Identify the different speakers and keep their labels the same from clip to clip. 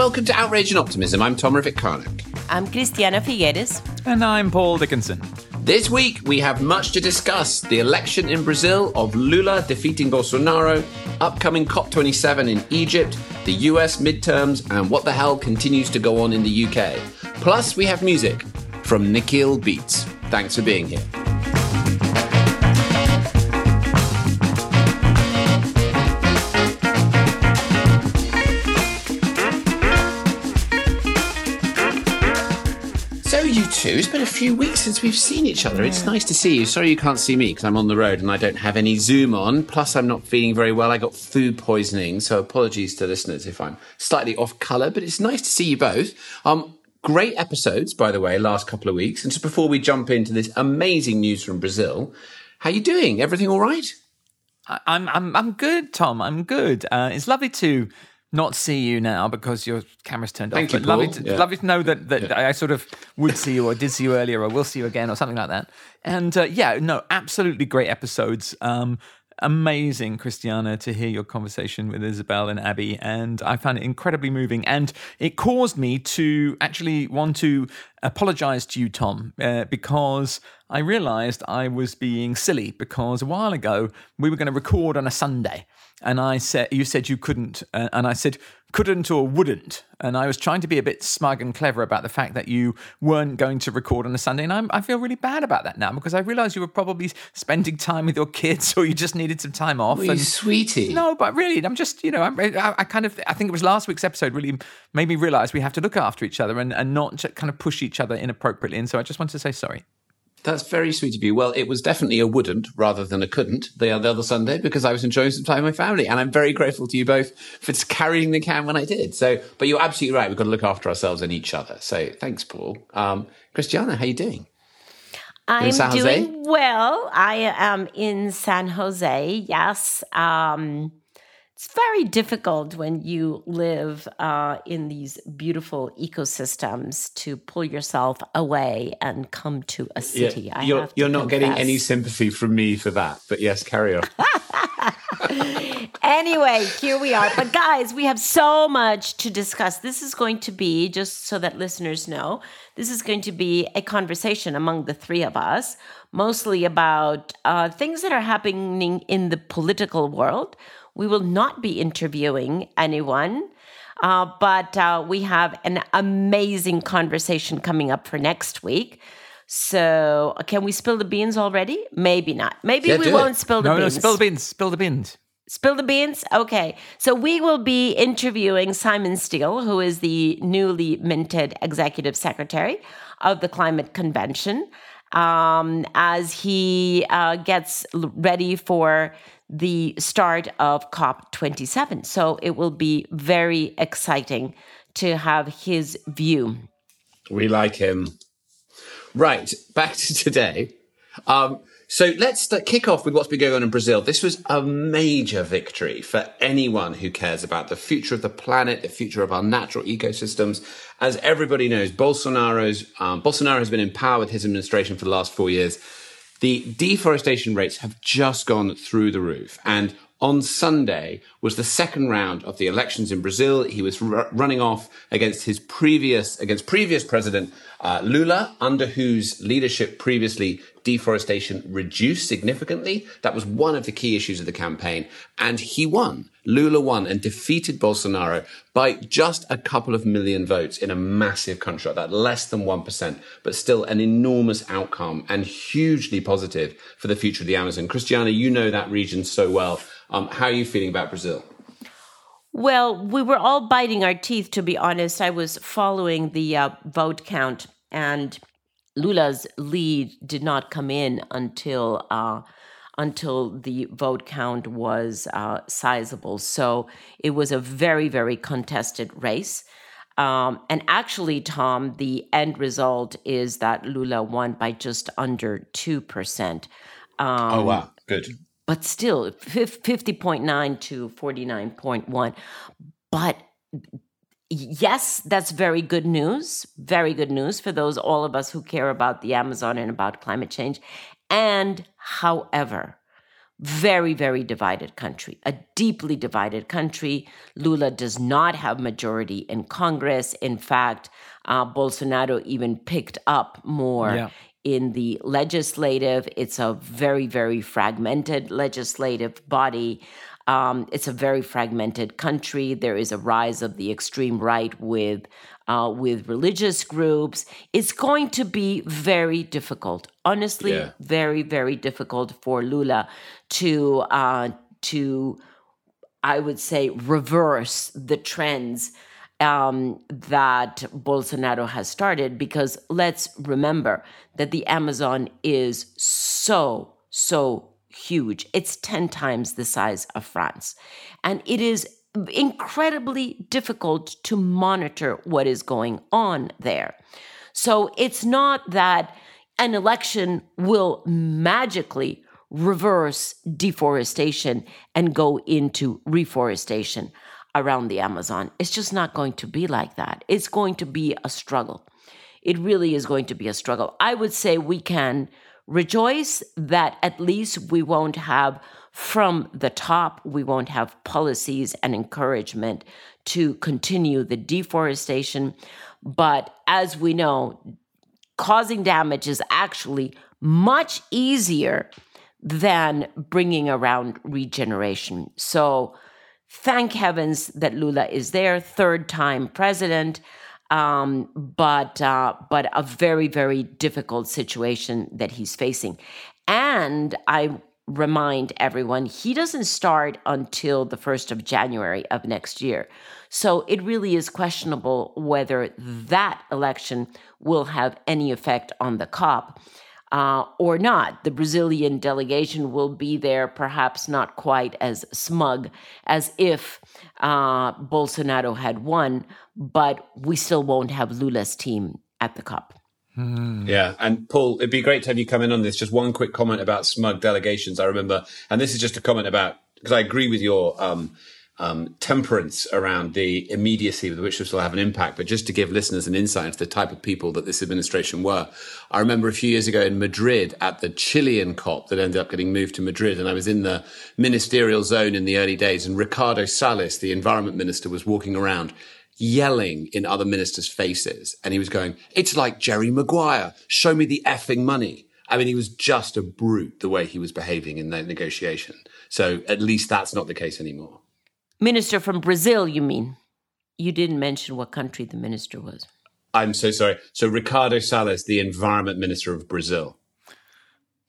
Speaker 1: welcome to Outrage and Optimism. I'm Tom Rivett-Carnac.
Speaker 2: I'm Christiana Figueres.
Speaker 3: And I'm Paul Dickinson.
Speaker 1: This week, we have much to discuss the election in Brazil of Lula defeating Bolsonaro, upcoming COP27 in Egypt, the US midterms, and what the hell continues to go on in the UK. Plus, we have music from Nikhil Beats. Thanks for being here. Two. It's been a few weeks since we've seen each other. It's nice to see you. Sorry you can't see me because I'm on the road and I don't have any Zoom on. Plus, I'm not feeling very well. I got food poisoning, so apologies to listeners if I'm slightly off colour. But it's nice to see you both. Um, great episodes, by the way, last couple of weeks. And just before we jump into this amazing news from Brazil, how you doing? Everything all right?
Speaker 3: I'm I'm I'm good, Tom. I'm good. Uh, it's lovely to not see you now because your camera's turned
Speaker 1: Thank
Speaker 3: off.
Speaker 1: You,
Speaker 3: lovely, to,
Speaker 1: yeah.
Speaker 3: lovely to know that, that yeah. I sort of would see you or did see you earlier or will see you again or something like that. And uh, yeah, no, absolutely great episodes. Um, amazing, Christiana, to hear your conversation with Isabel and Abby. And I found it incredibly moving. And it caused me to actually want to apologize to you, Tom, uh, because I realized I was being silly because a while ago we were going to record on a Sunday and I said you said you couldn't, uh, and I said couldn't or wouldn't, and I was trying to be a bit smug and clever about the fact that you weren't going to record on a Sunday, and I'm, i feel really bad about that now because I realise you were probably spending time with your kids or you just needed some time off.
Speaker 1: Well, and, sweetie.
Speaker 3: No, but really, I'm just you know I'm, I, I, kind of I think it was last week's episode really made me realise we have to look after each other and, and not kind of push each other inappropriately, and so I just wanted to say sorry.
Speaker 1: That's very sweet of you. Well, it was definitely a wouldn't rather than a couldn't the, the other Sunday because I was enjoying some time with my family. And I'm very grateful to you both for carrying the can when I did. So, but you're absolutely right. We've got to look after ourselves and each other. So thanks, Paul. Um, Christiana, how you doing?
Speaker 2: I'm doing well. I am in San Jose. Yes. Um, it's very difficult when you live uh, in these beautiful ecosystems to pull yourself away and come to a city.
Speaker 1: Yeah, you're, you're not getting any sympathy from me for that, but yes, carry on.
Speaker 2: anyway, here we are. But guys, we have so much to discuss. This is going to be, just so that listeners know, this is going to be a conversation among the three of us, mostly about uh, things that are happening in the political world we will not be interviewing anyone, uh, but uh, we have an amazing conversation coming up for next week. So, uh, can we spill the beans already? Maybe not. Maybe yeah, we won't
Speaker 3: it.
Speaker 2: spill the
Speaker 3: no,
Speaker 2: beans.
Speaker 3: No, spill the beans. Spill the beans.
Speaker 2: Spill the beans? Okay. So we will be interviewing Simon Stiell, who is the newly minted executive secretary of the Climate Convention, um, as he uh, gets ready for the start of COP27. So it will be very exciting to have his view.
Speaker 1: We like him. Right, back to today. Um, so let's kick off with what's been going on in Brazil. This was a major victory for anyone who cares about the future of the planet, the future of our natural ecosystems. As everybody knows, Bolsonaro's um, Bolsonaro has been in power with his administration for the last four years the deforestation rates have just gone through the roof. And on Sunday was the second round of the elections in Brazil. He was r- running off against his previous, against previous president, uh, Lula, under whose leadership previously deforestation reduced significantly. That was one of the key issues of the campaign. And he won. Lula won and defeated Bolsonaro by just a couple of million votes in a massive country, that less than 1%, but still an enormous outcome and hugely positive for the future of the Amazon. Christiana, you know that region so well. Um, how are you feeling about Brazil?
Speaker 2: Well, we were all biting our teeth, to be honest. I was following the uh, vote count, and Lula's lead did not come in until uh, until the vote count was uh, sizable. So it was a very, very contested race. Um, and actually, Tom, the end result is that Lula won by just under 2%. Um,
Speaker 1: oh, wow. Good.
Speaker 2: But still, 50.9 to 49.1. But yes, that's very good news. Very good news for those, all of us who care about the Amazon and about climate change. And however, very, very divided country, a deeply divided country. Lula does not have majority in Congress. In fact, uh, Bolsonaro even picked up more yeah. In the legislative. It's a very, very fragmented legislative body. Um, it's a very fragmented country. There is a rise of the extreme right with uh, with religious groups. It's going to be very difficult, honestly, yeah. very, very difficult for Lula to uh, to, I would say, reverse the trends um, that Bolsonaro has started. Because let's remember that the Amazon is so so huge. It's ten times the size of France, and it is incredibly difficult to monitor what is going on there. So it's not that an election will magically reverse deforestation and go into reforestation around the Amazon. It's just not going to be like that. It's going to be a struggle. It really is going to be a struggle. I would say we can rejoice that at least we won't have from the top, we won't have policies and encouragement to continue the deforestation. But as we know, causing damage is actually much easier than bringing around regeneration. So, thank heavens that Lula is there, third time president. Um, but uh, but a very very difficult situation that he's facing, and I remind everyone he doesn't start until the 1st of January of next year. So it really is questionable whether that election will have any effect on the COP. Uh, or not. The Brazilian delegation will be there, perhaps not quite as smug as if uh, Bolsonaro had won, but we still won't have Lula's team at the COP.
Speaker 1: Hmm. Yeah. And Paul, it'd be great to have you come in on this. Just one quick comment about smug delegations. I remember, and this is just a comment about, because I agree with your, um, um, temperance around the immediacy with which this will have an impact. But just to give listeners an insight into the type of people that this administration were, I remember a few years ago in Madrid at the Chilean COP that ended up getting moved to Madrid. And I was in the ministerial zone in the early days and Ricardo Salles, the environment minister, was walking around yelling in other ministers' faces. And he was going, it's like Jerry Maguire. Show me the effing money. I mean, he was just a brute the way he was behaving in that negotiation. So at least that's not the case anymore.
Speaker 2: Minister from Brazil, you mean? You didn't mention what country the minister was.
Speaker 1: I'm so sorry. So Ricardo Salles, the environment minister of Brazil.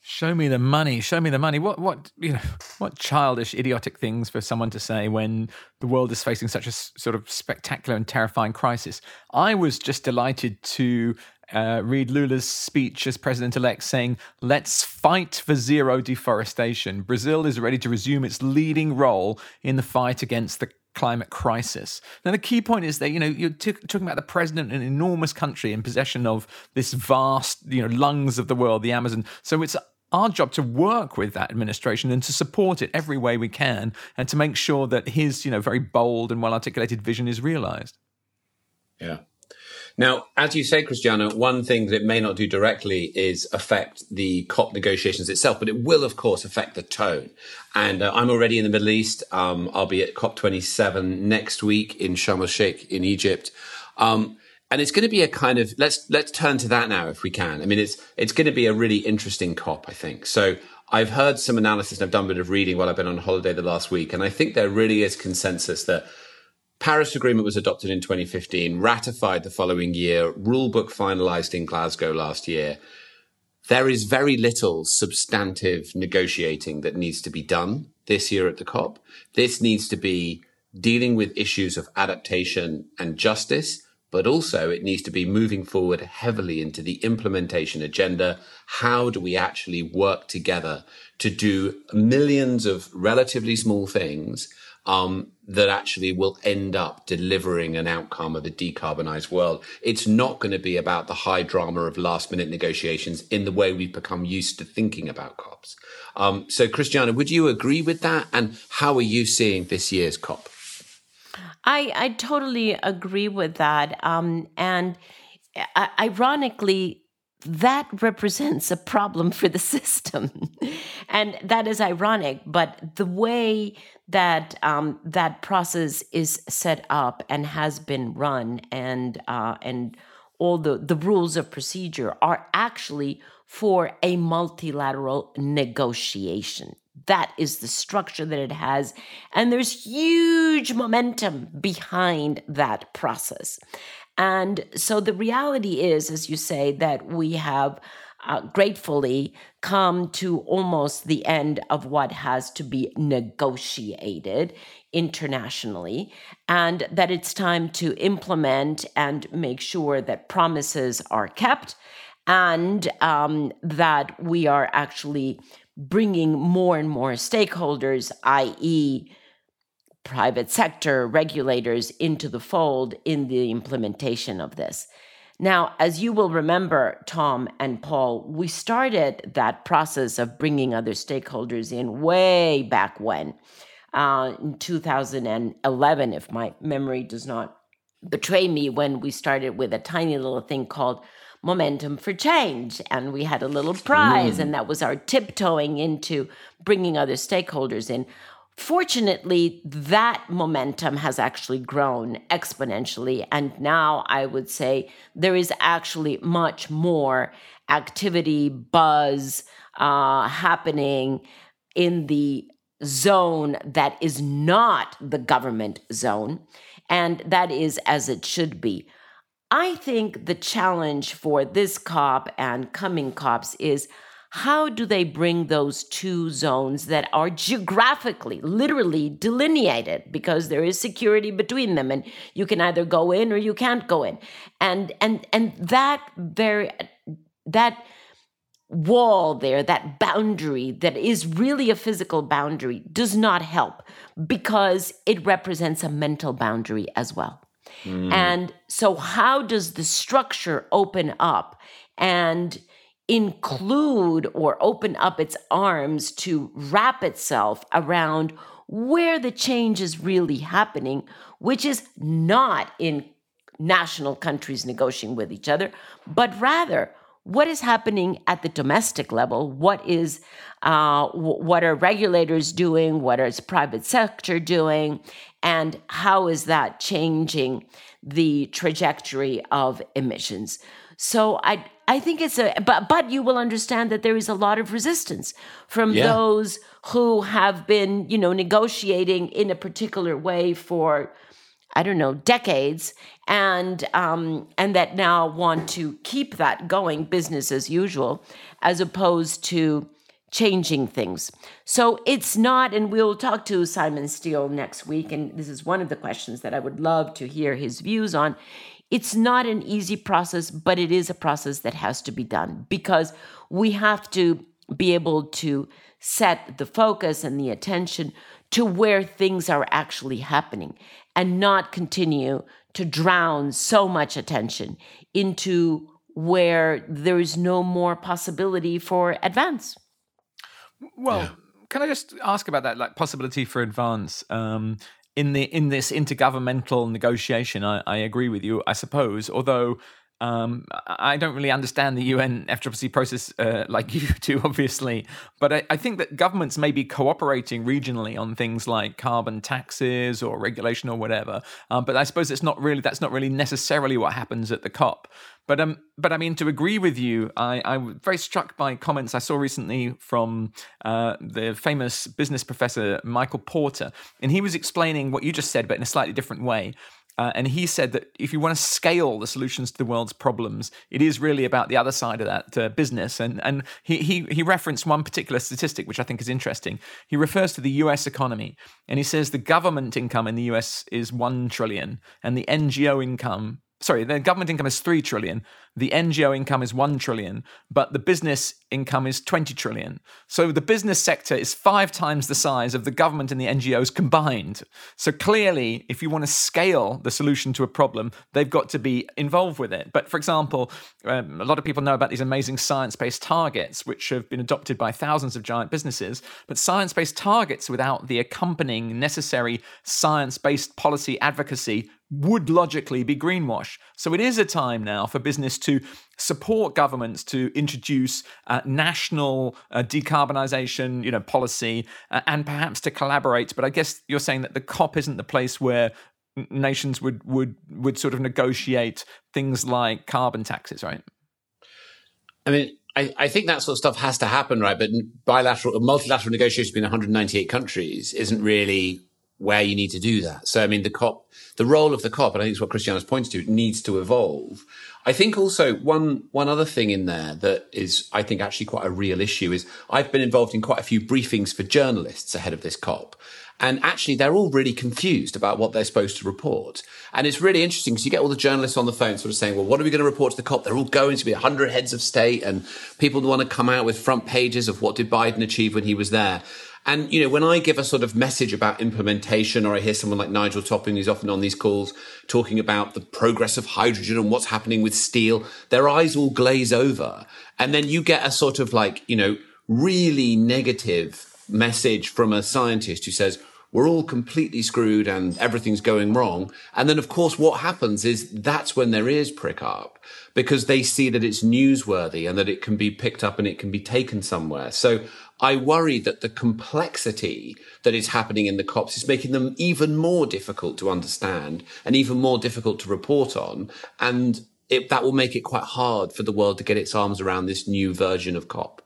Speaker 3: Show me the money. Show me the money. What what you know? What childish, idiotic things for someone to say when the world is facing such a sort of spectacular and terrifying crisis. I was just delighted to uh, read Lula's speech as president elect saying, Let's fight for zero deforestation. Brazil is ready to resume its leading role in the fight against the climate crisis. Now, the key point is that, you know, you're t- talking about the president an enormous country in possession of this vast, you know, lungs of the world, the Amazon. So it's our job to work with that administration and to support it every way we can and to make sure that his, you know, very bold and well articulated vision is realized.
Speaker 1: Yeah. Now, as you say, Christiana, one thing that it may not do directly is affect the COP negotiations itself, but it will, of course, affect the tone. And uh, I'm already in the Middle East. Um, I'll be at COP27 next week in Sharm el Sheikh in Egypt. Um, and it's going to be a kind of let's let's turn to that now if we can. I mean, it's it's going to be a really interesting COP, I think. So I've heard some analysis and I've done a bit of reading while I've been on holiday the last week, and I think there really is consensus that Paris Agreement was adopted in 2015, ratified the following year, rulebook finalized in Glasgow last year. There is very little substantive negotiating that needs to be done this year at the COP. This needs to be dealing with issues of adaptation and justice but also it needs to be moving forward heavily into the implementation agenda. How do we actually work together to do millions of relatively small things um, that actually will end up delivering an outcome of a decarbonized world? It's not going to be about the high drama of last minute negotiations in the way we've become used to thinking about COPs. Um, so, Christiana, would you agree with that? And how are you seeing this year's COP?
Speaker 2: I, I totally agree with that. Um, and uh, ironically, that represents a problem for the system. and that is ironic, but the way that um, that process is set up and has been run and uh, and all the, the rules of procedure are actually for a multilateral negotiation. That is the structure that it has. And there's huge momentum behind that process. And so the reality is, as you say, that we have uh, gratefully come to almost the end of what has to be negotiated internationally, and that it's time to implement and make sure that promises are kept and um, that we are actually bringing more and more stakeholders, i.e., private sector regulators into the fold in the implementation of this. Now, as you will remember, Tom and Paul, we started that process of bringing other stakeholders in way back when, uh, in 2011, if my memory does not betray me, when we started with a tiny little thing called Momentum for Change. And we had a little prize, mm. and that was our tiptoeing into bringing other stakeholders in. Fortunately, that momentum has actually grown exponentially. And now I would say there is actually much more activity, buzz uh, happening in the zone that is not the government zone. And that is as it should be. I think the challenge for this COP and coming COPs is how do they bring those two zones that are geographically, literally delineated because there is security between them and you can either go in or you can't go in. And and and that very that wall there, that boundary that is really a physical boundary does not help because it represents a mental boundary as well. Mm. And so how does the structure open up and include or open up its arms to wrap itself around where the change is really happening, which is not in national countries negotiating with each other, but rather what is happening at the domestic level. What is uh, what are regulators doing? What is private sector doing? And how is that changing the trajectory of emissions? So i I think it's a but but you will understand that there is a lot of resistance from yeah. those who have been, you know, negotiating in a particular way for I don't know, decades, and um, and that now want to keep that going, business as usual, as opposed to changing things. So it's not, and we'll talk to Simon Stiell next week, and this is one of the questions that I would love to hear his views on. It's not an easy process, but it is a process that has to be done because we have to be able to set the focus and the attention to where things are actually happening and not continue to drown so much attention into where there is no more possibility for advance.
Speaker 3: Well, yeah. can I just ask about that, like possibility for advance? Um, in the in this intergovernmental negotiation, I, I agree with you, I suppose. Although um, I don't really understand the UN FCCC process uh, like you do, obviously, but I, I, think that governments may be cooperating regionally on things like carbon taxes or regulation or whatever. Um, but I suppose it's not really that's not really necessarily what happens at the COP. But um, but I mean, to agree with you, I, I'm very struck by comments I saw recently from uh, the famous business professor Michael Porter, and he was explaining what you just said, but in a slightly different way. Uh, and he said that if you want to scale the solutions to the world's problems, it is really about the other side of that uh, business. And and he, he he referenced one particular statistic which I think is interesting. He refers to the U.S. economy, and he says the government income in the U.S. is one trillion, and the NGO income sorry, the government income is 3 trillion, the NGO income is 1 trillion, but the business income is 20 trillion. So the business sector is five times the size of the government and the NGOs combined. So clearly, if you want to scale the solution to a problem, they've got to be involved with it. But for example, um, a lot of people know about these amazing science based targets, which have been adopted by thousands of giant businesses. But science based targets without the accompanying necessary science based policy advocacy would logically be greenwash. So it is a time now for business to support governments to introduce uh, national uh, decarbonisation, you know, policy, uh, and perhaps to collaborate. But I guess you're saying that the COP isn't the place where nations would would would sort of negotiate things like carbon taxes, right?
Speaker 1: I mean, I, I, think that sort of stuff has to happen, right? But bilateral, multilateral negotiations between 198 countries isn't really where you need to do that. So, I mean, the COP, the role of the COP, and I think it's what Christiana's pointed to, needs to evolve. I think also one, one other thing in there that is, I think actually quite a real issue is I've been involved in quite a few briefings for journalists ahead of this COP. And actually, they're all really confused about what they're supposed to report. And it's really interesting because you get all the journalists on the phone sort of saying, well, what are we going to report to the COP? They're all going to be 100 heads of state and people want to come out with front pages of what did Biden achieve when he was there. And, you know, when I give a sort of message about implementation or I hear someone like Nigel Topping, who's often on these calls talking about the progress of hydrogen and what's happening with steel, their eyes all glaze over. And then you get a sort of like, you know, really negative message from a scientist who says, we're all completely screwed and everything's going wrong. And then, of course, what happens is that's when their ears prick up because they see that it's newsworthy and that it can be picked up and it can be taken somewhere. So I worry that the complexity that is happening in the COPs is making them even more difficult to understand and even more difficult to report on. And it, that will make it quite hard for the world to get its arms around this new version of COP.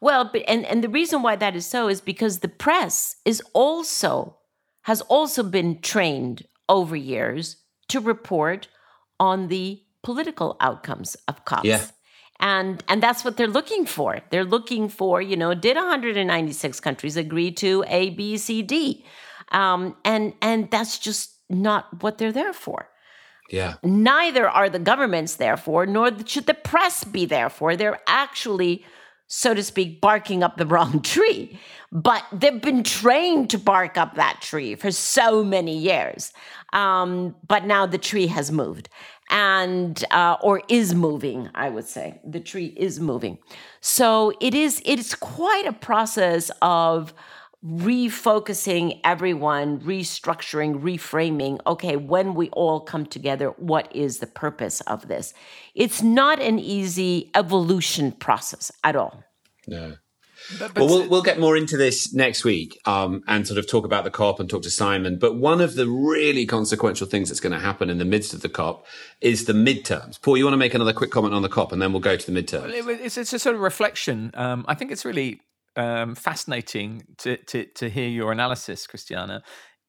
Speaker 2: Well, but and and the reason why that is so is because the press is also has also been trained over years to report on the political outcomes of COPs.
Speaker 1: Yeah.
Speaker 2: And and that's what they're looking for. They're looking for, you know, did 196 countries agree to A, B, C, D? Um, and and that's just not what they're there for.
Speaker 1: Yeah.
Speaker 2: Neither are the governments there for, nor should the press be there for. They're actually so to speak, barking up the wrong tree. But they've been trained to bark up that tree for so many years. Um, but now the tree has moved and uh, or is moving i would say the tree is moving so it is it is quite a process of refocusing everyone, restructuring, reframing. Okay, when we all come together, what is the purpose of this? It's not an easy evolution process at all.
Speaker 1: No. But, but well, we'll we'll get more into this next week um, and sort of talk about the COP and talk to Simon. But one of the really consequential things that's going to happen in the midst of the COP is the midterms. Paul, you want to make another quick comment on the COP and then we'll go to the midterms?
Speaker 3: Well, it's, it's, a sort of reflection. Um, I think it's really um, fascinating to, to, to hear your analysis, Christiana.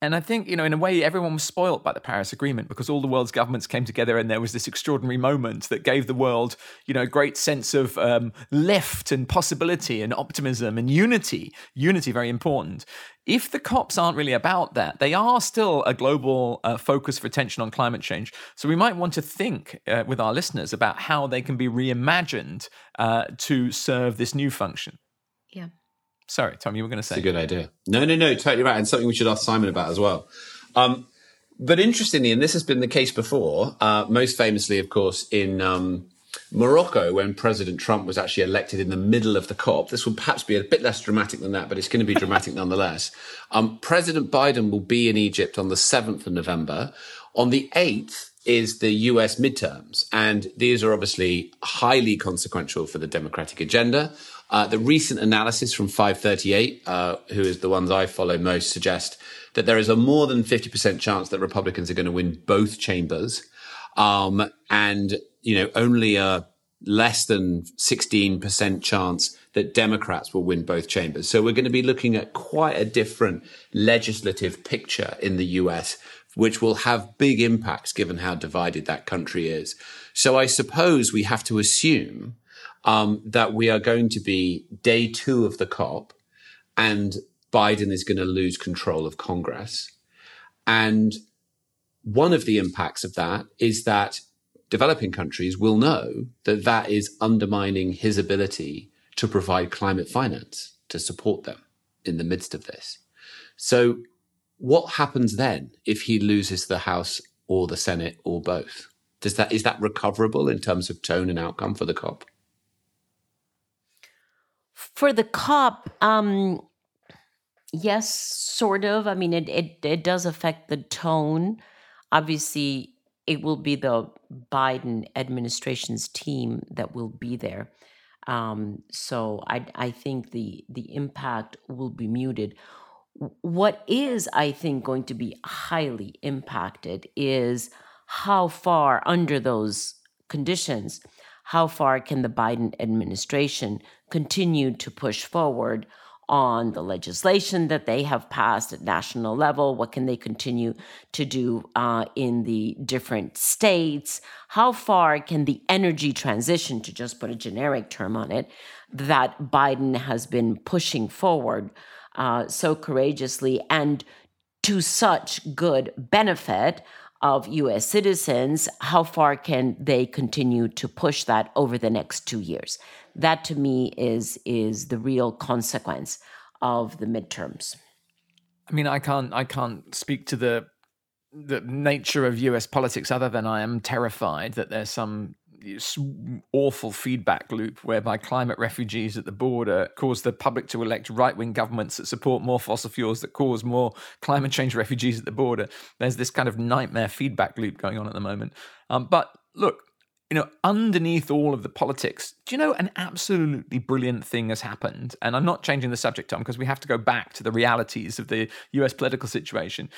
Speaker 3: And I think, you know, in a way, everyone was spoilt by the Paris Agreement because all the world's governments came together and there was this extraordinary moment that gave the world, you know, a great sense of um, lift and possibility and optimism and unity. Unity, very important. If the COPs aren't really about that, they are still a global uh, focus for attention on climate change. So we might want to think uh, with our listeners about how they can be reimagined uh, to serve this new function.
Speaker 2: Yeah.
Speaker 3: Sorry, Tom, you were going to say.
Speaker 1: It's a good idea. No, no, no, totally right. And something we should ask Simon about as well. Um, but interestingly, and this has been the case before, uh, most famously, of course, in um, Morocco, when President Trump was actually elected in the middle of the COP. This will perhaps be a bit less dramatic than that, but it's going to be dramatic nonetheless. Um, President Biden will be in Egypt on the 7th of November. On the 8th, is the US midterms. And these are obviously highly consequential for the Democratic agenda. Uh, the recent analysis from 538, uh, who is the ones I follow most, suggest that there is a more than 50% chance that Republicans are going to win both chambers. Um, and, you know, only a less than 16% chance that Democrats will win both chambers. So we're going to be looking at quite a different legislative picture in the US, which will have big impacts given how divided that country is. So I suppose we have to assume um, that we are going to be day two of the COP and Biden is going to lose control of Congress. And one of the impacts of that is that developing countries will know that that is undermining his ability to provide climate finance to support them in the midst of this. So what happens then if he loses the House or the Senate or both? Does that, is that recoverable in terms of tone and outcome for the COP?
Speaker 2: For the COP, um, yes, sort of. I mean, it, it, it does affect the tone. obviously it will be the Biden administration's team that will be there. Um, so I, I think the the impact will be muted. What is, I think, going to be highly impacted is how far under those conditions, how far can the Biden administration continue to push forward on the legislation that they have passed at national level? What can they continue to do uh, in the different states? How far can the energy transition, to just put a generic term on it, that Biden has been pushing forward uh, so courageously and to such good benefit? Of US citizens, how far can they continue to push that over the next two years? That to me is, is the real consequence of the midterms.
Speaker 3: I mean, I can't I can't speak to the the nature of US politics other than I am terrified that there's some awful feedback loop whereby climate refugees at the border cause the public to elect right wing governments that support more fossil fuels that cause more climate change refugees at the border. There's this kind of nightmare feedback loop going on at the moment. Um, but look, you know, underneath all of the politics, do you know an absolutely brilliant thing has happened? And I'm not changing the subject, Tom, because we have to go back to the realities of the US political situation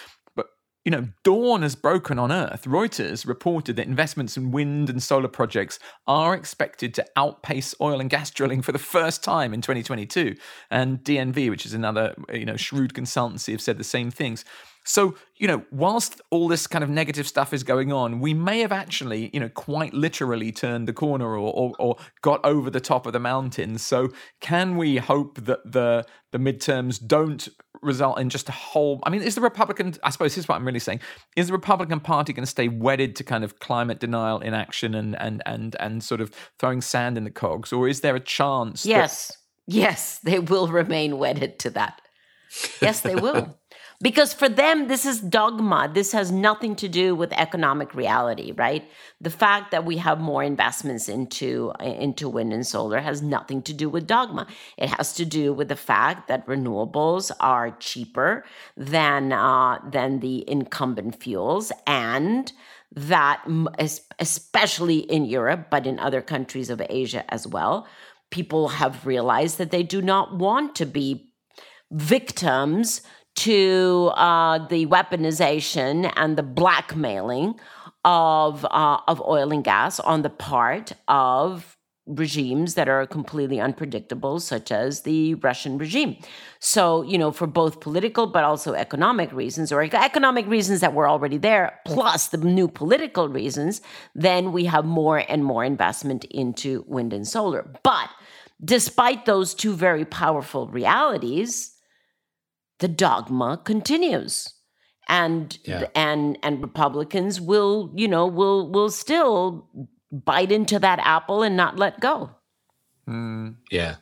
Speaker 3: you know, dawn has broken on Earth. Reuters reported that investments in wind and solar projects are expected to outpace oil and gas drilling for the first time in 2022. And DNV, which is another, you know, shrewd consultancy, have said the same things. So, you know, whilst all this kind of negative stuff is going on, we may have actually, you know, quite literally turned the corner or, or, or, got over the top of the mountain. So, can we hope that the the midterms don't result in just a whole? I mean, is the Republican? I suppose this is what I'm really saying: is the Republican Party going to stay wedded to kind of climate denial, inaction, and and and and sort of throwing sand in the cogs, or is there a chance?
Speaker 2: Yes, that- yes, they will remain wedded to that. Yes, they will. Because for them this is dogma. This has nothing to do with economic reality right? The fact that we have more investments into into wind and solar has nothing to do with dogma. It has to do with the fact that renewables are cheaper than uh, than the incumbent fuels and that especially in Europe but in other countries of Asia as well people have realized that they do not want to be victims to uh, the weaponization and the blackmailing of uh, of oil and gas on the part of regimes that are completely unpredictable, such as the Russian regime. So, you know, for both political but also economic reasons, or economic reasons that were already there, plus the new political reasons, then we have more and more investment into wind and solar. But despite those two very powerful realities, the dogma continues and yeah. and and republicans will you know will will still bite into that apple and not let go
Speaker 1: mm. yeah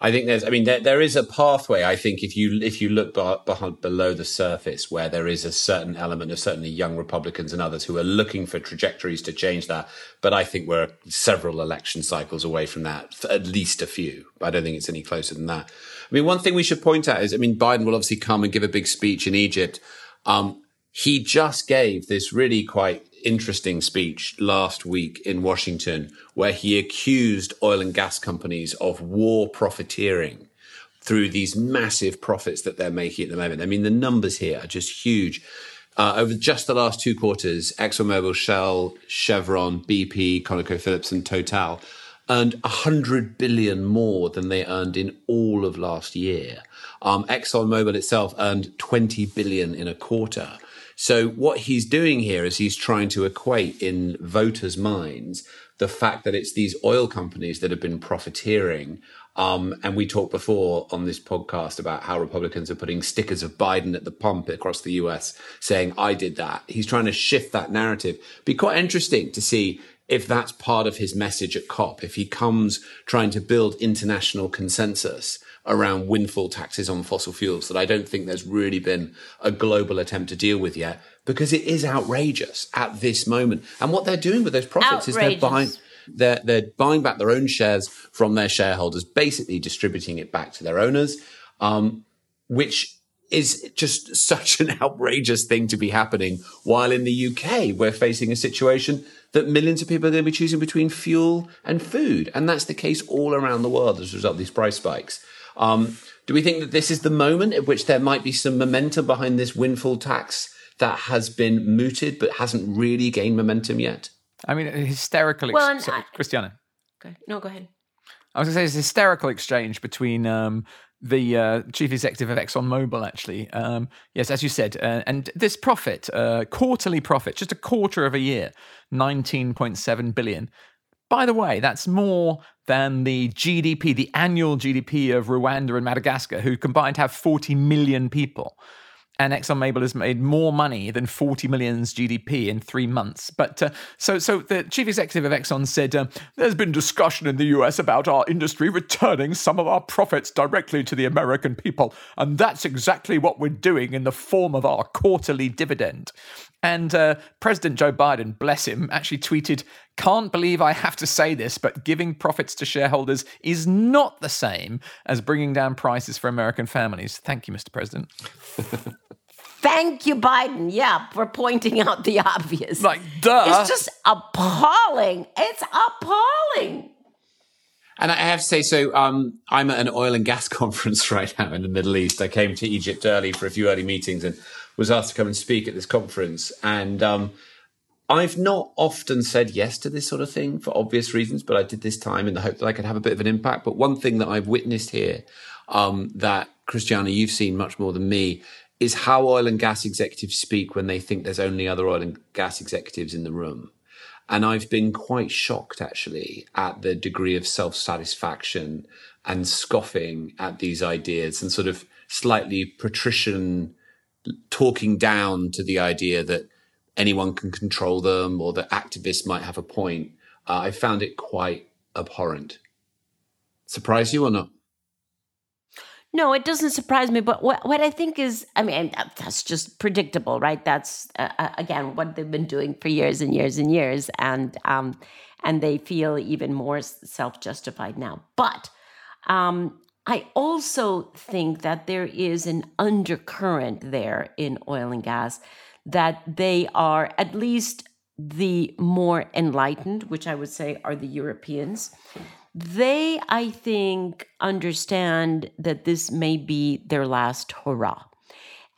Speaker 1: I think there's, I mean, there, there is a pathway. I think if you if you look behind, below the surface, where there is a certain element of certainly young Republicans and others who are looking for trajectories to change that. But I think we're several election cycles away from that, at least a few. I don't think it's any closer than that. I mean, one thing we should point out is, I mean, Biden will obviously come and give a big speech in Egypt. Um, he just gave this really quite interesting speech last week in Washington where he accused oil and gas companies of war profiteering through these massive profits that they're making at the moment. I mean, the numbers here are just huge. Uh, over just the last two quarters, ExxonMobil, Shell, Chevron, BP, ConocoPhillips, and Total earned 100 billion more than they earned in all of last year. Um, ExxonMobil itself earned 20 billion in a quarter. So what he's doing here is he's trying to equate in voters' minds the fact that it's these oil companies that have been profiteering. Um, and we talked before on this podcast about how Republicans are putting stickers of Biden at the pump across the US saying, I did that. He's trying to shift that narrative. Be quite interesting to see if that's part of his message at COP, if he comes trying to build international consensus around windfall taxes on fossil fuels that I don't think there's really been a global attempt to deal with yet because it is outrageous at this moment. And what they're doing with those profits outrageous. is they're buying they're they're buying back their own shares from their shareholders, basically distributing it back to their owners, um, which is just such an outrageous thing to be happening while in the UK we're facing a situation that millions of people are going to be choosing between fuel and food. And that's the case all around the world as a result of these price spikes. Um, do we think that this is the moment at which there might be some momentum behind this windfall tax that has been mooted but hasn't really gained momentum yet?
Speaker 3: I mean, hysterical. Ex-
Speaker 2: Well, and
Speaker 3: sorry,
Speaker 2: I-
Speaker 3: Christiana.
Speaker 2: Okay. No, go ahead.
Speaker 3: I was going to say it's a hysterical exchange between um, the uh, chief executive of ExxonMobil, actually. Um, yes, as you said, uh, and this profit, uh, quarterly profit, just a quarter of a year, 19.7 billion. By the way, that's more than the GDP, the annual GDP of Rwanda and Madagascar, who combined have 40 million people. And ExxonMobil has made more money than 40 million's GDP in three months. But uh, so, so the chief executive of Exxon said, um, "There's been discussion in the U.S. about our industry returning some of our profits directly to the American people, and that's exactly what we're doing in the form of our quarterly dividend." And uh, President Joe Biden, bless him, actually tweeted, Can't believe I have to say this, but giving profits to shareholders is not the same as bringing down prices for American families. Thank you, Mr. President.
Speaker 2: Thank you, Biden. Yeah, for pointing out the obvious.
Speaker 3: Like, duh.
Speaker 2: It's just appalling. It's appalling.
Speaker 1: And I have to say, so um, I'm at an oil and gas conference right now in the Middle East. I came to Egypt early for a few early meetings and was asked to come and speak at this conference. And um, I've not often said yes to this sort of thing for obvious reasons, but I did this time in the hope that I could have a bit of an impact. But one thing that I've witnessed here um, that, Christiana, you've seen much more than me is how oil and gas executives speak when they think there's only other oil and gas executives in the room. And I've been quite shocked actually at the degree of self satisfaction and scoffing at these ideas and sort of slightly patrician talking down to the idea that anyone can control them or that activists might have a point. Uh, I found it quite abhorrent. Surprise you or not?
Speaker 2: No, it doesn't surprise me. But what, what I think is, I mean, that's just predictable, right? That's uh, uh, again what they've been doing for years and years and years, and um, and they feel even more self justified now. But um, I also think that there is an undercurrent there in oil and gas that they are at least the more enlightened, which I would say are the Europeans they, I think, understand that this may be their last hurrah,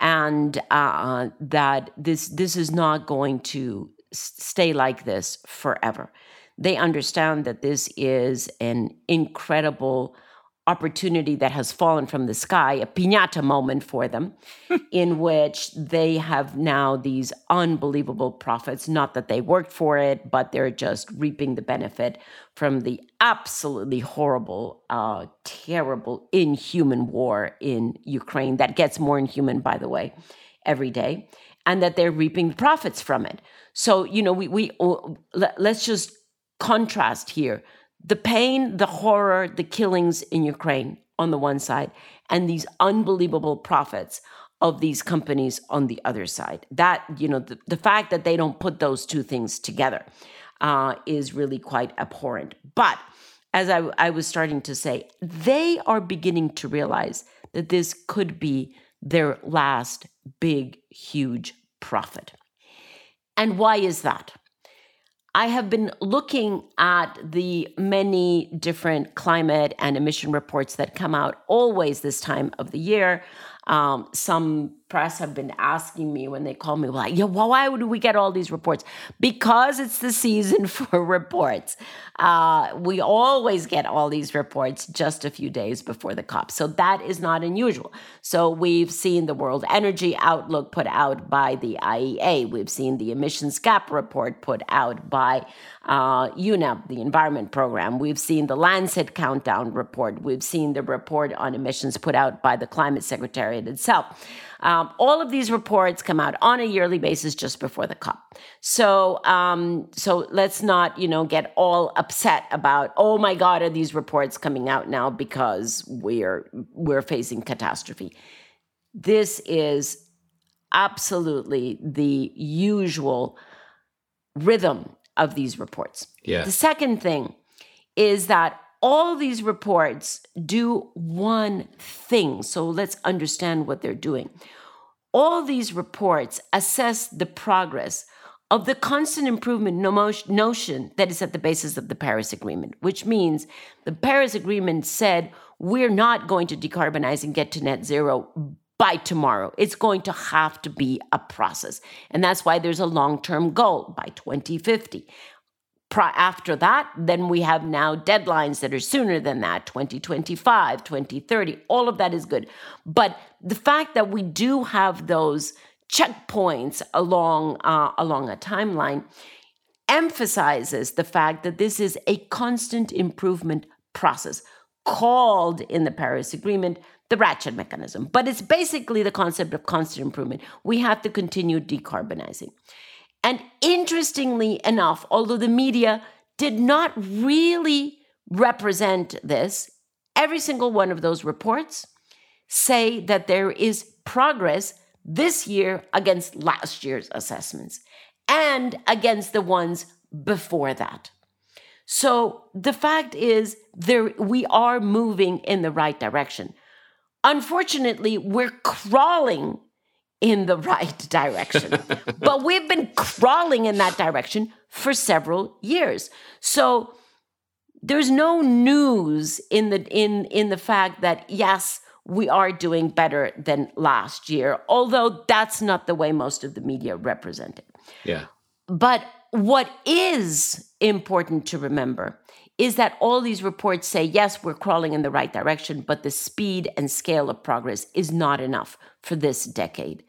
Speaker 2: and uh, that this this is not going to stay like this forever. They understand that this is an incredible opportunity that has fallen from the sky, a piñata moment for them, in which they have now these unbelievable profits. Not that they worked for it, but they're just reaping the benefit from the absolutely horrible, uh, terrible, inhuman war in Ukraine that gets more inhuman, by the way, every day, and that they're reaping the profits from it. So, you know, we, we oh, let, let's just contrast here the pain, the horror, the killings in Ukraine on the one side, and these unbelievable profits of these companies on the other side. That, you know, the, the fact that they don't put those two things together uh, is really quite abhorrent. But as I, I was starting to say, they are beginning to realize that this could be their last big, huge profit. And why is that? I have been looking at the many different climate and emission reports that come out always this time of the year. Um, some press have been asking me when they call me, like, yeah, well, why would we get all these reports? Because it's the season for reports. Uh, we always get all these reports just a few days before the COP. So that is not unusual. So we've seen the World Energy Outlook put out by the IEA. We've seen the emissions gap report put out by uh, UNEP, the Environment Program. We've seen the Lancet Countdown report. We've seen the report on emissions put out by the Climate Secretariat itself. Um, all of these reports come out on a yearly basis just before the COP. So, um, so let's not, you know, get all upset about, oh my God, are these reports coming out now because we're we're facing catastrophe. This is absolutely the usual rhythm of these reports.
Speaker 1: Yeah.
Speaker 2: The second thing is that all these reports do one thing. So let's understand what they're doing. All these reports assess the progress of the constant improvement notion that is at the basis of the Paris Agreement, which means the Paris Agreement said we're not going to decarbonize and get to net zero by tomorrow. It's going to have to be a process. And that's why there's a long term goal by 2050 after that, then we have now deadlines that are sooner than that 2025, 2030. All of that is good. But the fact that we do have those checkpoints along, uh, along a timeline emphasizes the fact that this is a constant improvement process called in the Paris Agreement the ratchet mechanism. But it's basically the concept of constant improvement. We have to continue decarbonizing. And interestingly enough, although the media did not really represent this, every single one of those reports say that there is progress this year against last year's assessments and against the ones before that. So the fact is there we are moving in the right direction. Unfortunately, we're crawling in the right direction. but we've been crawling in that direction for several years. So there's no news in the in in the fact that yes, we are doing better than last year, although that's not the way most of the media represent it.
Speaker 1: Yeah.
Speaker 2: But what is important to remember is that all these reports say, yes, we're crawling in the right direction, but the speed and scale of progress is not enough for this decade.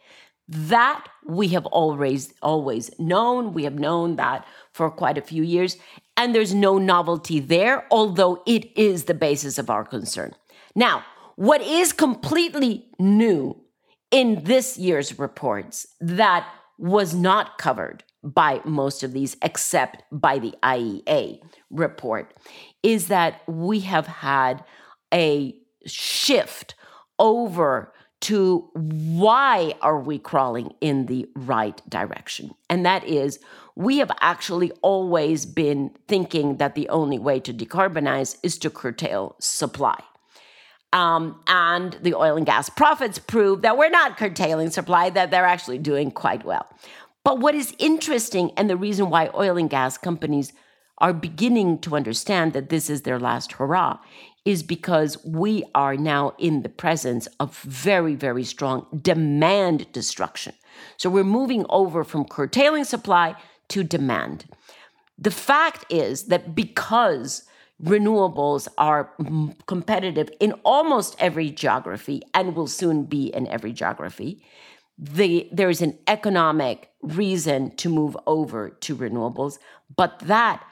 Speaker 2: That we have always always known. We have known that for quite a few years, and there's no novelty there, although it is the basis of our concern. Now, what is completely new in this year's reports that was not covered by most of these, except by the IEA report, is that we have had a shift over to why are we crawling in the right direction? And that is we have actually always been thinking that the only way to decarbonize is to curtail supply. Um, and the oil and gas profits prove that we're not curtailing supply that they're actually doing quite well. But what is interesting, and the reason why oil and gas companies are beginning to understand that this is their last hurrah, is because we are now in the presence of very, very strong demand destruction. So we're moving over from curtailing supply to demand. The fact is that because renewables are competitive in almost every geography and will soon be in every geography, the, there's an economic reason to move over to renewables, but that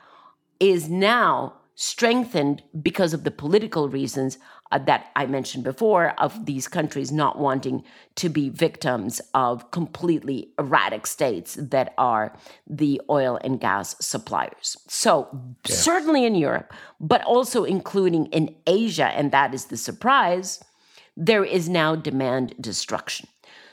Speaker 2: is now strengthened because of the political reasons uh, that I mentioned before of these countries not wanting to be victims of completely erratic states that are the oil and gas suppliers. So, yeah. certainly in Europe, but also including in Asia, and that is the surprise, there is now demand destruction.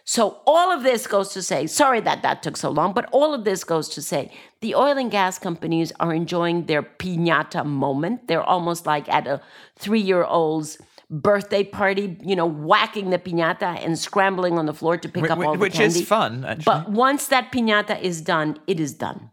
Speaker 2: So all of this goes to say, sorry that that took so long, but all of this goes to say the oil and gas companies are enjoying their piñata moment. They're almost like at a three year old's birthday party, you know, whacking the piñata and scrambling on the floor to pick
Speaker 3: which,
Speaker 2: up all
Speaker 3: which
Speaker 2: the candy.
Speaker 3: Which is fun, actually.
Speaker 2: But once that piñata is done, it is done.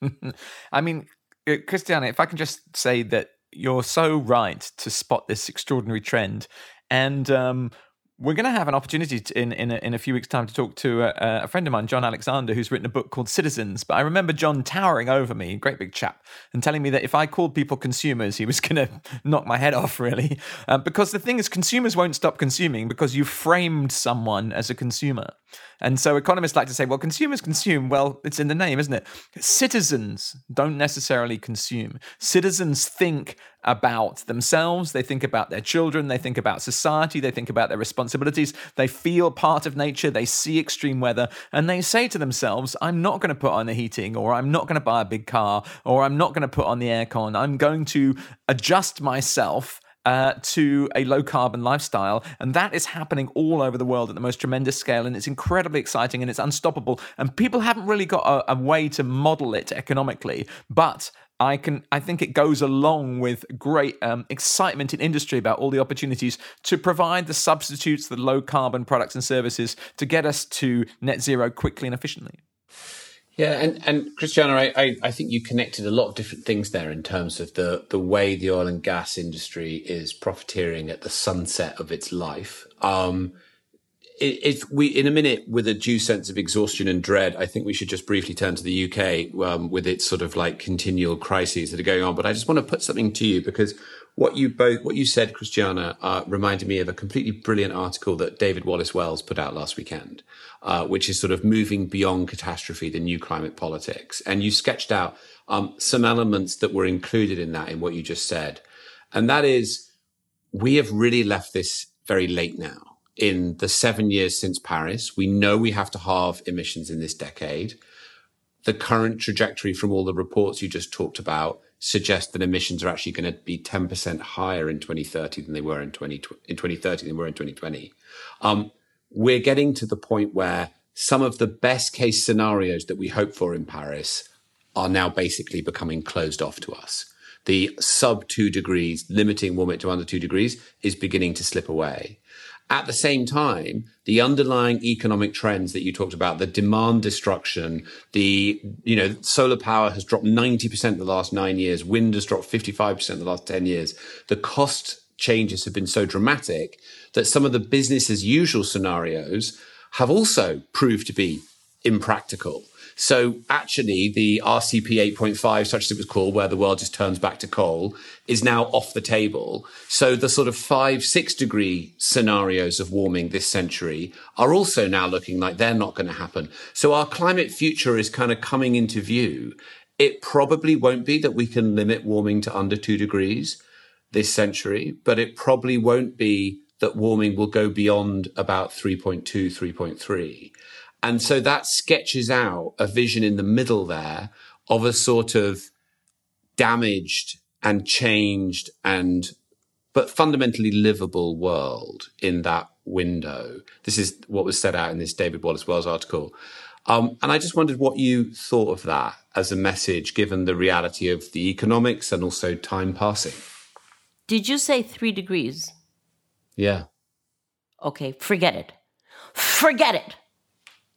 Speaker 3: I mean, uh, Christiana, if I can just say that you're so right to spot this extraordinary trend. And um, we're going to have an opportunity to, in in a, in a few weeks' time to talk to a, a, friend of mine, John Alexander, who's written a book called Citizens. But I remember John towering over me, great big chap, and telling me that if I called people consumers, he was going to knock my head off, really. Uh, because the thing is, consumers won't stop consuming because you framed someone as a consumer. And so economists like to say, well, consumers consume. Well, it's in the name, isn't it? Citizens don't necessarily consume. Citizens think about themselves, they think about their children, they think about society, they think about their responsibilities, they feel part of nature, they see extreme weather, and they say to themselves, I'm not going to put on the heating, or I'm not going to buy a big car, or I'm not going to put on the aircon. I'm going to adjust myself uh, to a low carbon lifestyle. And that is happening all over the world at the most tremendous scale. And it's incredibly exciting and it's unstoppable. And people haven't really got a, a way to model it economically. But I can I think it goes along with great um, excitement in industry about all the opportunities to provide the substitutes, the low carbon products and services to get us to net zero quickly and efficiently.
Speaker 1: Yeah, and, and Christiana, I, I, I, think you connected a lot of different things there in terms of the, the way the oil and gas industry is profiteering at the sunset of its life. Um, if we in a minute with a due sense of exhaustion and dread, I think we should just briefly turn to the UK um, with its sort of like continual crises that are going on. But I just want to put something to you because what you both what you said, Christiana, uh, reminded me of a completely brilliant article that David Wallace Wells put out last weekend, uh, which is sort of moving beyond catastrophe, the new climate politics, and you sketched out um, some elements that were included in that in what you just said, and that is we have really left this very late now in the seven years since Paris. We know we have to halve emissions in this decade. The current trajectory from all the reports you just talked about suggest that emissions are actually going to be 10% higher in 2030 than they were in 20, in 2030 than they were in 2020. Um, we're getting to the point where some of the best case scenarios that we hope for in Paris are now basically becoming closed off to us. The sub two degrees, limiting warming to under two degrees is beginning to slip away. At the same time, the underlying economic trends that you talked about, the demand destruction, the, you know, solar power has dropped 90% in the last nine years. Wind has dropped 55% in the last 10 years. The cost changes have been so dramatic that some of the business as usual scenarios have also proved to be impractical. So actually, the RCP 8.5, such as it was called, where the world just turns back to coal, is now off the table. So the sort of five, six degree scenarios of warming this century are also now looking like they're not going to happen. So our climate future is kind of coming into view. It probably won't be that we can limit warming to under two degrees this century, but it probably won't be that warming will go beyond about 3.2, 3.3. And so that sketches out a vision in the middle there of a sort of damaged and changed and, but fundamentally livable world in that window. This is what was set out in this David Wallace Wells article. Um, and I just wondered what you thought of that as a message, given the reality of the economics and also time passing.
Speaker 2: Did you say three degrees?
Speaker 1: Yeah.
Speaker 2: Okay, forget it. Forget it.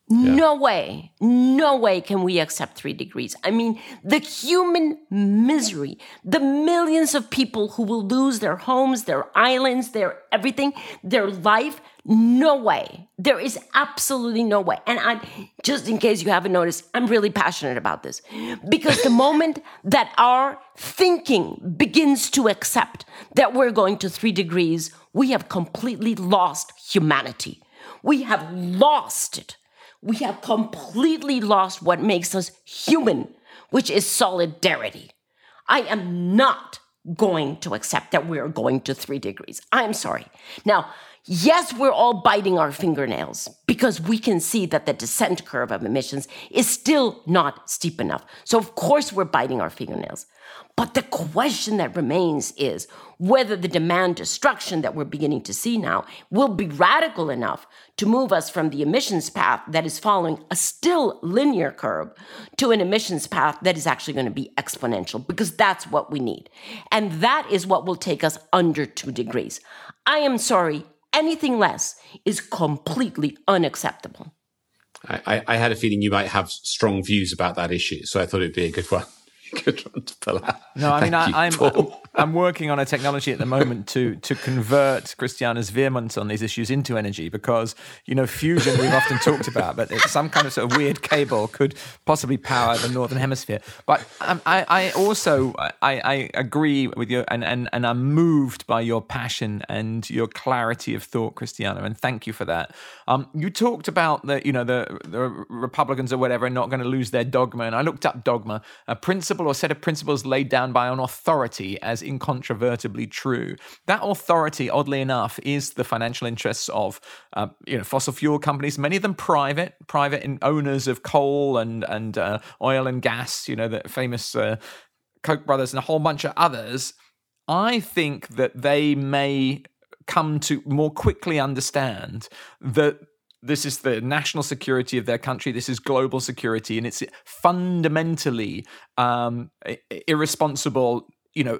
Speaker 2: Yeah. No way, no way can we accept three degrees. I mean, the human misery, the millions of people who will lose their homes, their islands, their everything, their life. No way. There is absolutely no way. And I, just in case you haven't noticed, I'm really passionate about this because the moment that our thinking begins to accept that we're going to three degrees, we have completely lost humanity. We have lost it we have completely lost what makes us human, which is solidarity. I am not going to accept that we're going to three degrees. I'm sorry. Now, yes, we're all biting our fingernails because we can see that the descent curve of emissions is still not steep enough. So, of course, we're biting our fingernails. But the question that remains is whether the demand destruction that we're beginning to see now will be radical enough to move us from the emissions path that is following a still linear curve to an emissions path that is actually going to be exponential, because that's what we need. And that is what will take us under two degrees. I am sorry, anything less is completely unacceptable.
Speaker 1: I, I, had a feeling you might have strong views about that issue, so I thought it'd be a good one. Good one to pull out.
Speaker 3: No, I mean, I, am I'm, working on a technology at the moment to to convert Christiana's vehemence on these issues into energy because you know fusion we've often talked about, but some kind of sort of weird cable could possibly power the northern hemisphere. But um, I, I also I, I agree with you, and, and and I'm moved by your passion and your clarity of thought, Christiana, and thank you for that. Um, you talked about the you know the the Republicans or whatever are not going to lose their dogma, and I looked up dogma, a principle or set of principles laid down by an authority as incontrovertibly true. That authority, oddly enough, is the financial interests of uh, you know fossil fuel companies, many of them private, private owners of coal and and uh, oil and gas. You know the famous uh, Koch brothers and a whole bunch of others. I think that they may come to more quickly understand that this is the national security of their country. This is global security, and it's fundamentally um, irresponsible. You know,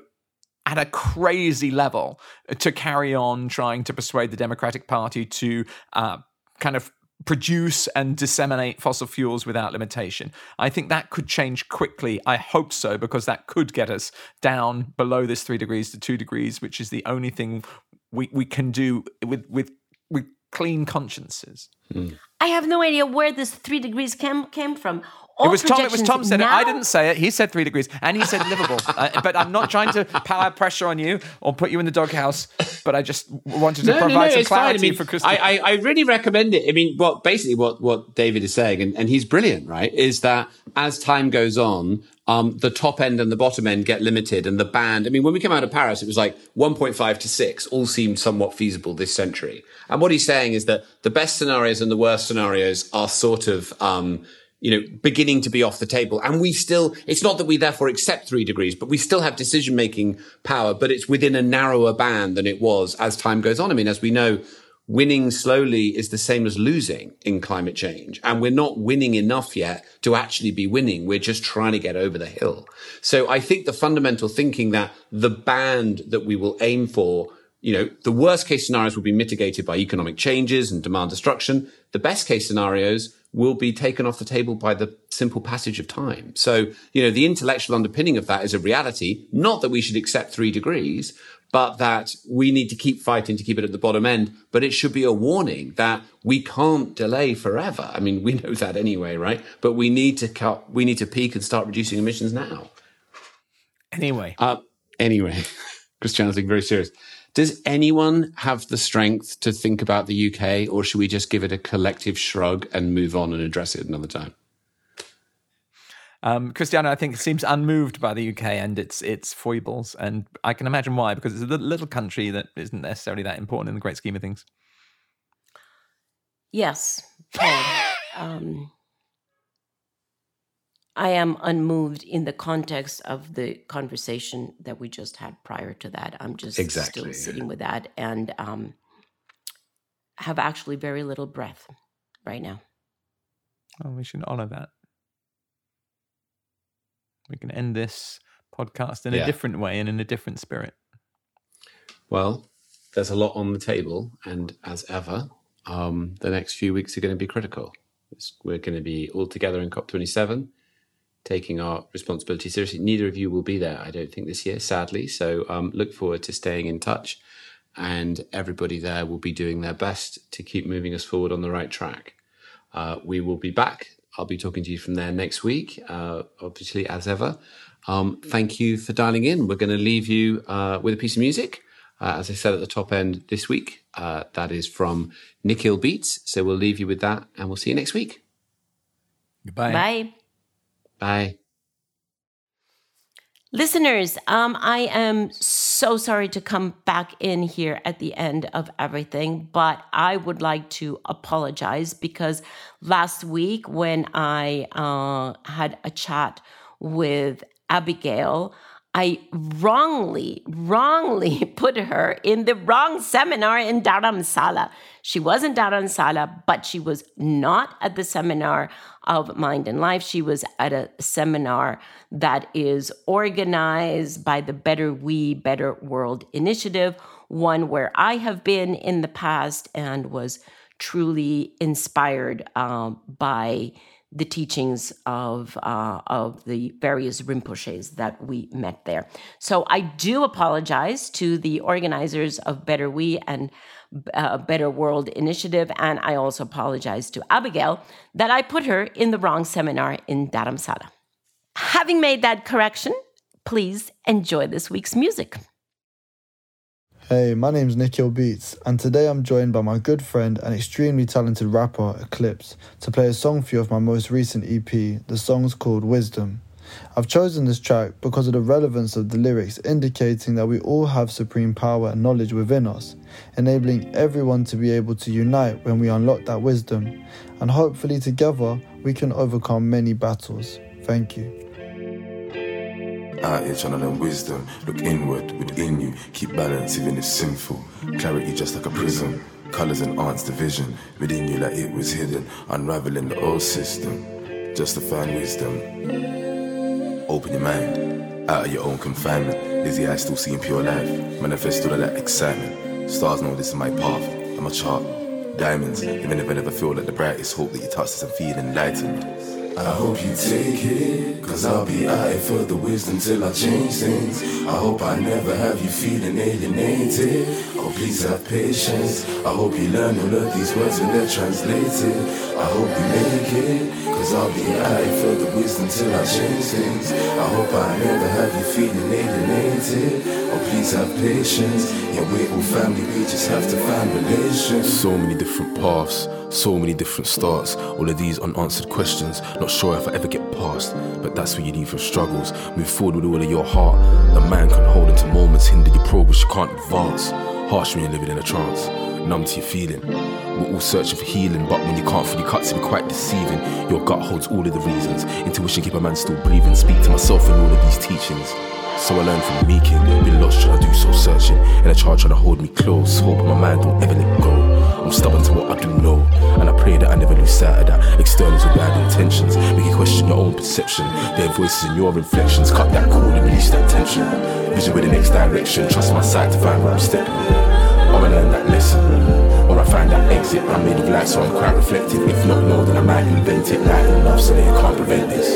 Speaker 3: at a crazy level to carry on trying to persuade the Democratic Party to uh, kind of produce and disseminate fossil fuels without limitation. I think that could change quickly. I hope so, because that could get us down below this three degrees to two degrees, which is the only thing we, we can do with with with clean consciences.
Speaker 2: Mm. I have no idea where this three degrees came came from.
Speaker 3: All it was Tom. It was Tom said now? it. I didn't say it. He said three degrees, and he said livable. uh, but I'm not trying to power pressure on you or put you in the doghouse. But I just wanted to no, provide no, no, some clarity I mean, for Christian.
Speaker 1: I, I, I, really recommend it. I mean, what basically what what David is saying, and, and he's brilliant, right? Is that as time goes on, um, the top end and the bottom end get limited, and the band. I mean, when we came out of Paris, it was like 1.5 to 6, all seemed somewhat feasible this century. And what he's saying is that the best scenarios and the worst scenarios are sort of um, you know, beginning to be off the table. And we still, it's not that we therefore accept three degrees, but we still have decision making power, but it's within a narrower band than it was as time goes on. I mean, as we know, winning slowly is the same as losing in climate change. And we're not winning enough yet to actually be winning. We're just trying to get over the hill. So I think the fundamental thinking that the band that we will aim for you know, the worst case scenarios will be mitigated by economic changes and demand destruction. The best case scenarios will be taken off the table by the simple passage of time. So, you know, the intellectual underpinning of that is a reality, not that we should accept three degrees, but that we need to keep fighting to keep it at the bottom end. But it should be a warning that we can't delay forever. I mean, we know that anyway, right? But we need to cut, we need to peak and start reducing emissions now.
Speaker 3: Anyway.
Speaker 1: Uh, anyway, Christiana's being very serious. Does anyone have the strength to think about the UK, or should we just give it a collective shrug and move on and address it another time?
Speaker 3: Um, Christiana, I think, seems unmoved by the UK and its its foibles, and I can imagine why, because it's a little country that isn't necessarily that important in the great scheme of things.
Speaker 2: Yes, Paul. um, I am unmoved in the context of the conversation that we just had prior to that. I'm just exactly, still sitting yeah. with that and um, have actually very little breath right now.
Speaker 3: Well, we should honor that. We can end this podcast in yeah. a different way and in a different spirit.
Speaker 1: Well, there's a lot on the table, and as ever, um, the next few weeks are going to be critical. We're going to be all together in COP27 taking our responsibility seriously. Neither of you will be there, I don't think, this year, sadly. So um, look forward to staying in touch. And everybody there will be doing their best to keep moving us forward on the right track. Uh, we will be back. I'll be talking to you from there next week, uh, obviously, as ever. Um, thank you for dialing in. We're going to leave you uh, with a piece of music. Uh, as I said at the top end this week, uh, that is from Nikhil Beats. So we'll leave you with that and we'll see you next week.
Speaker 3: Goodbye.
Speaker 2: Bye.
Speaker 1: Bye.
Speaker 2: Listeners, um, I am so sorry to come back in here at the end of everything, but I would like to apologize because last week when I uh, had a chat with Abigail, I wrongly, wrongly put her in the wrong seminar in Dharamsala. She was in Dharamsala, but she was not at the seminar of Mind and Life. She was at a seminar that is organized by the Better We, Better World initiative, one where I have been in the past and was truly inspired uh, by the teachings of uh, of the various Rinpoches that we met there. So I do apologize to the organizers of Better We and uh, Better World Initiative, and I also apologize to Abigail that I put her in the wrong seminar in Dharamsala. Having made that correction, please enjoy this week's music.
Speaker 4: Hey, my name's Nikhil Beats, and today I'm joined by my good friend and extremely talented rapper Eclipse to play a song for you of my most recent EP. The song's called Wisdom. I've chosen this track because of the relevance of the lyrics indicating that we all have supreme power and knowledge within us, enabling everyone to be able to unite when we unlock that wisdom, and hopefully together we can overcome many battles. Thank you.
Speaker 5: Out here wisdom. Look inward within you. Keep balance even if sinful. Clarity just like a prism. Colors enhance the vision within you like it was hidden, unraveling the old system. Just to find wisdom. Open your mind, out of your own confinement. Lizzie, I still seeing pure life. Manifest all that excitement. Stars know this is my path. I'm a chart. Diamonds, even if I never feel like the brightest hope that you touch as I'm feeling enlightened. I hope you take it, cause I'll be here for the wisdom till I change things. I hope I never have you feeling alienated. Oh, please have patience. I hope you learn all of these words when they're translated. I hope you make it, cause I'll be here for the wisdom till I change things. I hope I never have you feeling alienated. Oh, please have patience. Yeah, we're all family, we just have to find relations. So many different paths. So many different starts, all of these unanswered questions. Not sure if I ever get past, but that's what you need from struggles. Move forward with all of your heart. The man can hold into moments, hinder your progress, you can't advance. Harsh when you're living in a trance, numb to your feeling. We're all searching for healing, but when you can't fully cut, it quite deceiving. Your gut holds all of the reasons. Intuition keep a man still breathing. Speak to myself in all of these teachings. So I learned from leaking, been lost trying to do soul searching, and a child trying to hold me close. Hope my mind don't ever let go. I'm stubborn to what I do know, and I pray that I never lose sight of that. Externals with bad intentions, make you question your own perception. Their voices and your reflections, cut that cord and release that tension. Vision with the next direction, trust my sight to find where I'm stepping. I'm gonna learn that lesson, or I find that exit. I'm made of light, so I'm quite reflective. If not, know then I might invent it. Light enough so that you can't prevent this.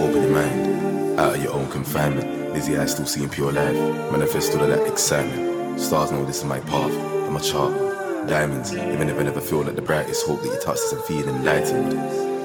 Speaker 5: Open your mind, out of your own confinement. Lizzie, I still seeing pure life. Manifest all of that excitement. Stars know this is my path. I'm a chart. Diamonds, even if I never feel like the brightest hope that you touch as I'm feeling enlightened.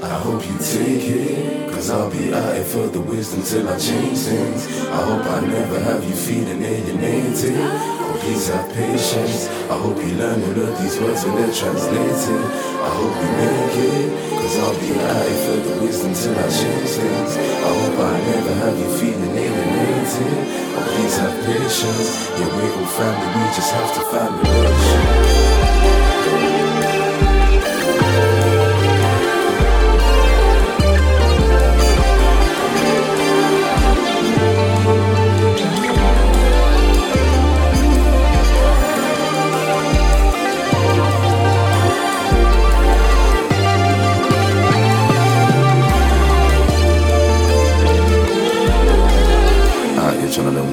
Speaker 5: I hope you take it, cause I'll be out here for the wisdom till I change things. I hope I never have you feeling alienated. Oh, please have patience. I hope you learn all of these words when they're translated. I hope you make it, cause I'll be out here for the wisdom till I change things. I hope I never have you feeling alienated. Oh, please have patience. Yeah, we're all family, we just have to find relations. Out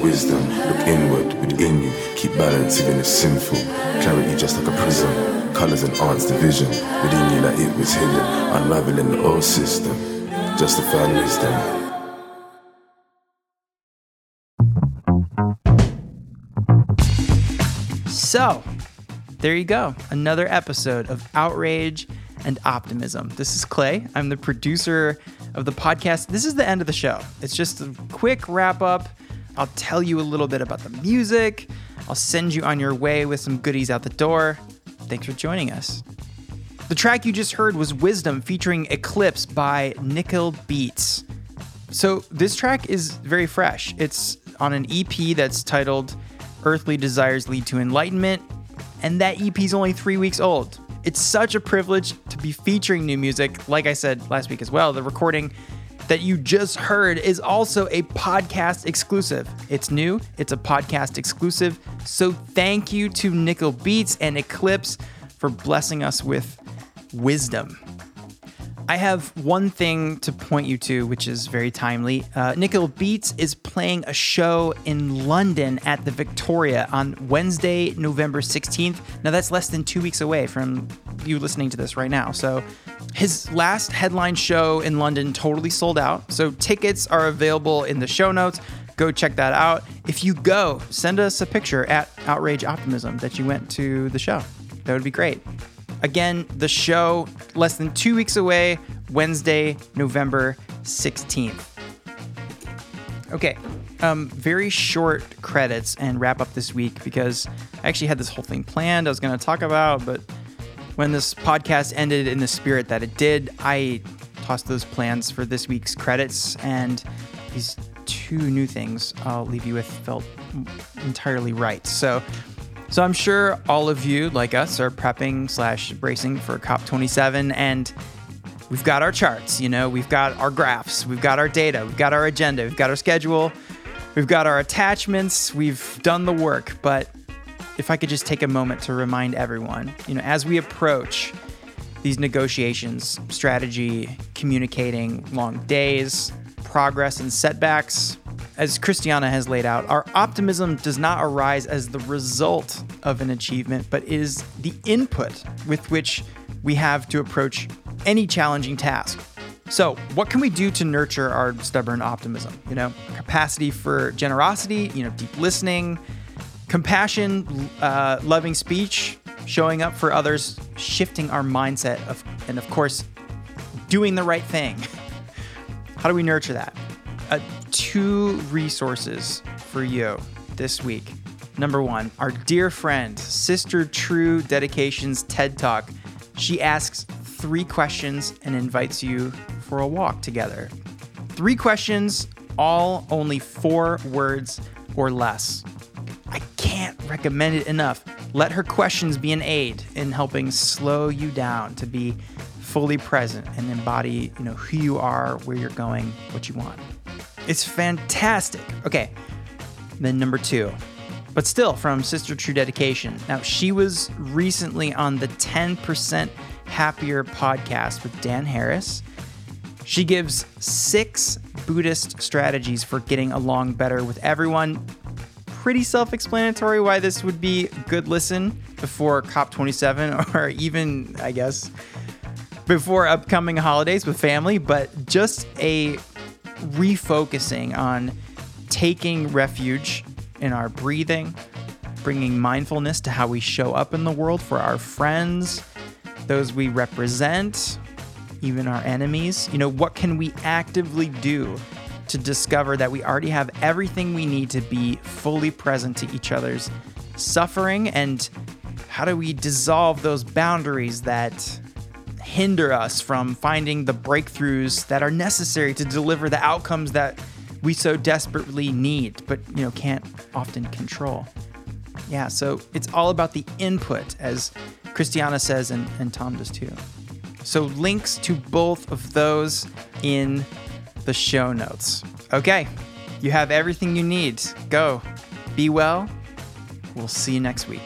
Speaker 5: wisdom. Look inward, within you. Keep balance even if sinful. Clarity just like a prism. Colors enhance the vision. Within you like it was hidden. Unraveling the old system. Just to find wisdom.
Speaker 6: So, there you go. Another episode of Outrage and Optimism. This is Clay. I'm the producer of the podcast. This is the end of the show. It's just a quick wrap up. I'll tell you a little bit about the music. I'll send you on your way with some goodies out the door. Thanks for joining us. The track you just heard was Wisdom featuring Eclipse by Nikhil Beats. So this track is very fresh. It's on an EP that's titled Earthly Desires Lead to Enlightenment, and that EP is only three weeks old. It's such a privilege to be featuring new music. Like I said last week as well, the recording that you just heard is also a podcast exclusive. It's new, it's a podcast exclusive. So thank you to Nikhil Beats and Eclipse for blessing us with wisdom. I have one thing to point you to, which is very timely. Uh, Nikhil Beats is playing a show in London at the Victoria on Wednesday, November 16th. Now, that's less than two weeks away from you listening to this right now. So, his last headline show in London totally sold out. So, tickets are available in the show notes. Go check that out. If you go, send us a picture at Outrage Optimism that you went to the show. That would be great. Again, the show less than two weeks away, Wednesday, November 16th. Okay, um, very short credits and wrap up this week because I actually had this whole thing planned I was going to talk about, but when this podcast ended in the spirit that it did, I tossed those plans for this week's credits and these two new things I'll leave you with felt entirely right. So, so I'm sure all of you, like us, are prepping slash bracing for COP27, and we've got our charts. You know, we've got our graphs, we've got our data, we've got our agenda, we've got our schedule, we've got our attachments, we've done the work. But if I could just take a moment to remind everyone, you know, as we approach these negotiations, strategy, communicating long days, progress, and setbacks, as Christiana has laid out, our optimism does not arise as the result of an achievement, but is the input with which we have to approach any challenging task. So, what can we do to nurture our stubborn optimism? You know, capacity for generosity, you know, deep listening, compassion, uh, loving speech, showing up for others, shifting our mindset, of, and of course, doing the right thing. How do we nurture that? Uh, two resources for you this week. Number one, our dear friend, Sister True Dedications TED Talk. She asks three questions and invites you for a walk together. Three questions, all only four words or less. I can't recommend it enough. Let her questions be an aid in helping slow you down to be fully present and embody, you know, who you are, where you're going, what you want. It's fantastic. Okay. Then number 2. But still from Sister True Dedication. Now, she was recently on the 10% Happier podcast with Dan Harris. She gives 6 Buddhist strategies for getting along better with everyone pretty self explanatory why this would be good listen before COP27 or even, I guess, before upcoming holidays with family, but just a refocusing on taking refuge in our breathing, bringing mindfulness to how we show up in the world for our friends, those we represent, even our enemies. You know, what can we actively do to discover that we already have everything we need to be fully present to each other's suffering? And how do we dissolve those boundaries that hinder us from finding the breakthroughs that are necessary to deliver the outcomes that we so desperately need, but you know can't often control. Yeah, so it's all about the input, as Christiana says, and, and Tom does too. So links to both of those in the show notes. Okay, you have everything you need. Go. Be well. We'll see you next week.